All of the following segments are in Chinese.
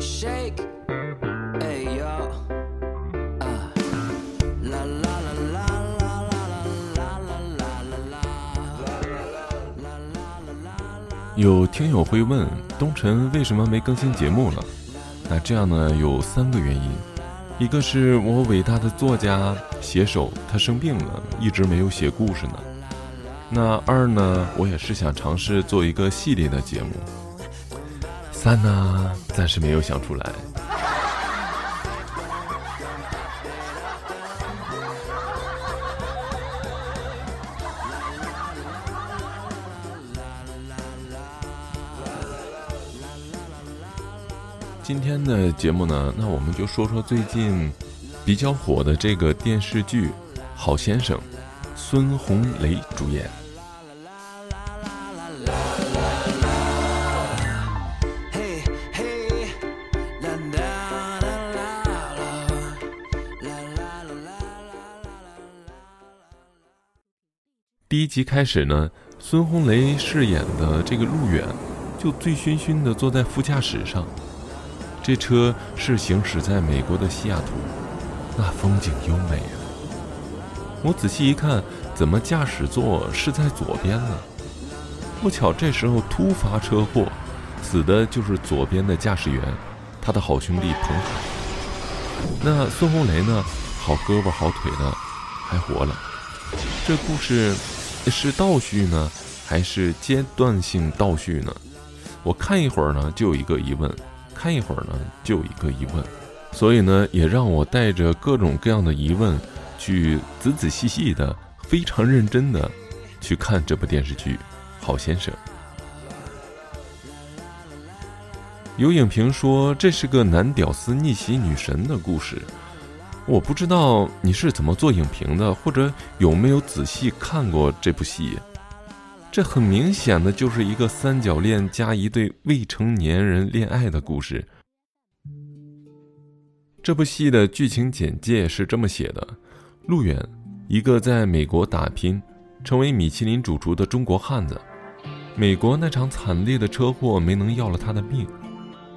shake. Hey yo. Uh. La la la la la la la la la la la. 有听友会问东辰为什么没更新节目了？那这样呢，有三个原因，一个是我伟大的作家写手他生病了，一直没有写故事呢。那二呢，我也是想尝试做一个系列的节目。三呢，暂时没有想出来。今天的节目呢，那我们就说说最近比较火的这个电视剧《好先生》，孙红雷主演。第一集开始呢，孙红雷饰演的这个陆远，就醉醺醺的坐在副驾驶上。这车是行驶在美国的西雅图，那风景优美啊！我仔细一看，怎么驾驶座是在左边呢？不巧这时候突发车祸，死的就是左边的驾驶员，他的好兄弟彭海。那孙红雷呢？好胳膊好腿的，还活了。这故事是倒叙呢，还是阶段性倒叙呢？我看一会儿呢，就有一个疑问；看一会儿呢，就有一个疑问。所以呢，也让我带着各种各样的疑问，去仔仔细细的、非常认真的去看这部电视剧《好先生》。有影评说这是个男屌丝逆袭女神的故事。我不知道你是怎么做影评的，或者有没有仔细看过这部戏。这很明显的就是一个三角恋加一对未成年人恋爱的故事。这部戏的剧情简介是这么写的：陆远，一个在美国打拼，成为米其林主厨的中国汉子。美国那场惨烈的车祸没能要了他的命，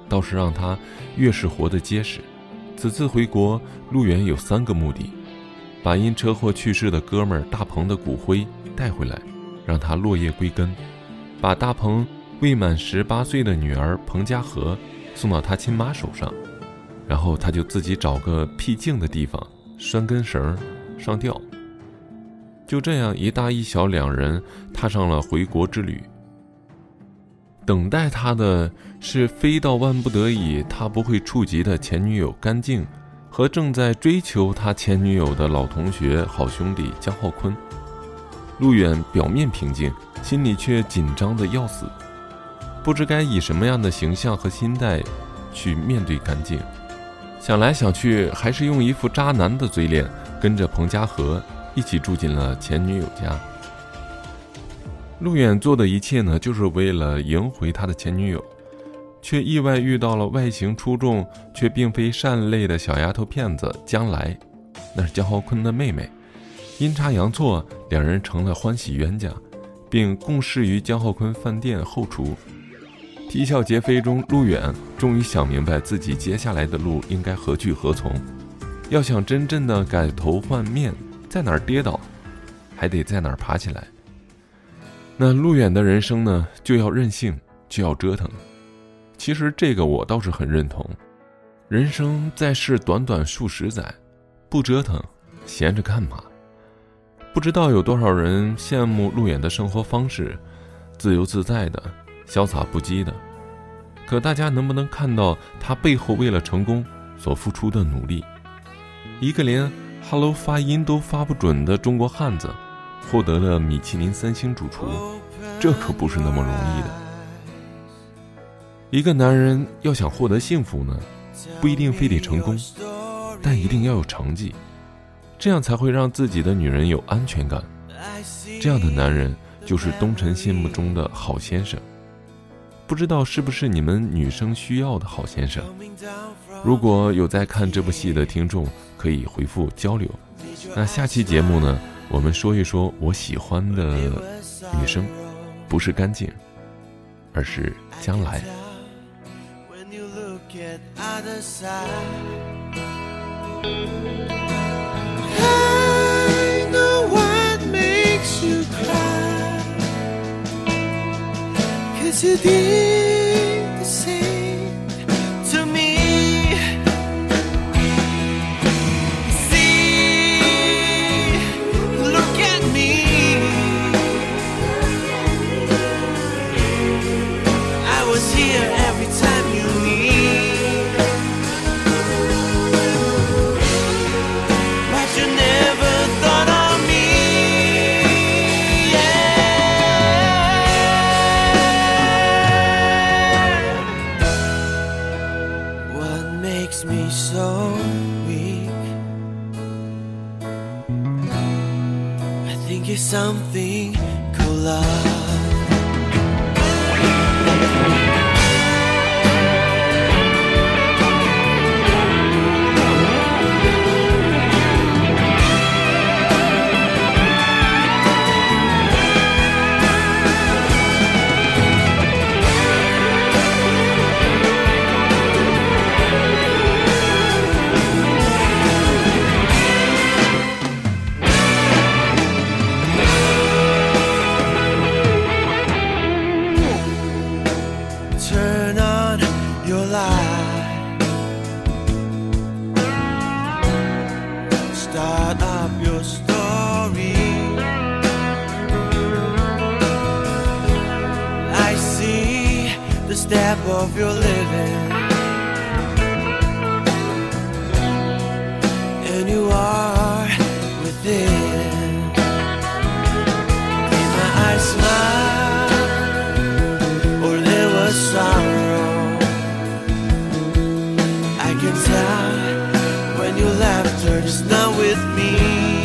倒是让他越是活得结实。此次回国，陆远有三个目的：把因车祸去世的哥们儿大鹏的骨灰带回来，让他落叶归根；把大鹏未满十八岁的女儿彭佳禾送到他亲妈手上，然后他就自己找个僻静的地方拴根绳上吊。就这样，一大一小两人踏上了回国之旅。等待他的是非到万不得已他不会触及的前女友甘静，和正在追求他前女友的老同学好兄弟江浩坤。陆远表面平静，心里却紧张的要死，不知该以什么样的形象和心态去面对甘静。想来想去，还是用一副渣男的嘴脸，跟着彭佳禾一起住进了前女友家。陆远做的一切呢，就是为了赢回他的前女友，却意外遇到了外形出众却并非善类的小丫头片子江来，那是江浩坤的妹妹。阴差阳错，两人成了欢喜冤家，并共事于江浩坤饭店后厨。啼笑皆非中，陆远终于想明白自己接下来的路应该何去何从。要想真正的改头换面，在哪儿跌倒，还得在哪儿爬起来。那陆远的人生呢，就要任性，就要折腾。其实这个我倒是很认同。人生在世短短数十载，不折腾，闲着干嘛？不知道有多少人羡慕陆远的生活方式，自由自在的，潇洒不羁的。可大家能不能看到他背后为了成功所付出的努力？一个连 “hello” 发音都发不准的中国汉子。获得了米其林三星主厨，这可不是那么容易的。一个男人要想获得幸福呢，不一定非得成功，但一定要有成绩，这样才会让自己的女人有安全感。这样的男人就是东辰心目中的好先生。不知道是不是你们女生需要的好先生？如果有在看这部戏的听众，可以回复交流。那下期节目呢？我们说一说我喜欢的女生，不是干净，而是将来。You didn't see Was here every time you need. But you never thought of me. Yeah. What makes me so weak? I think it's something called love. Turn on your light. Start up your story. I see the step of your living. And you are within. Tell when your laughter is not with me.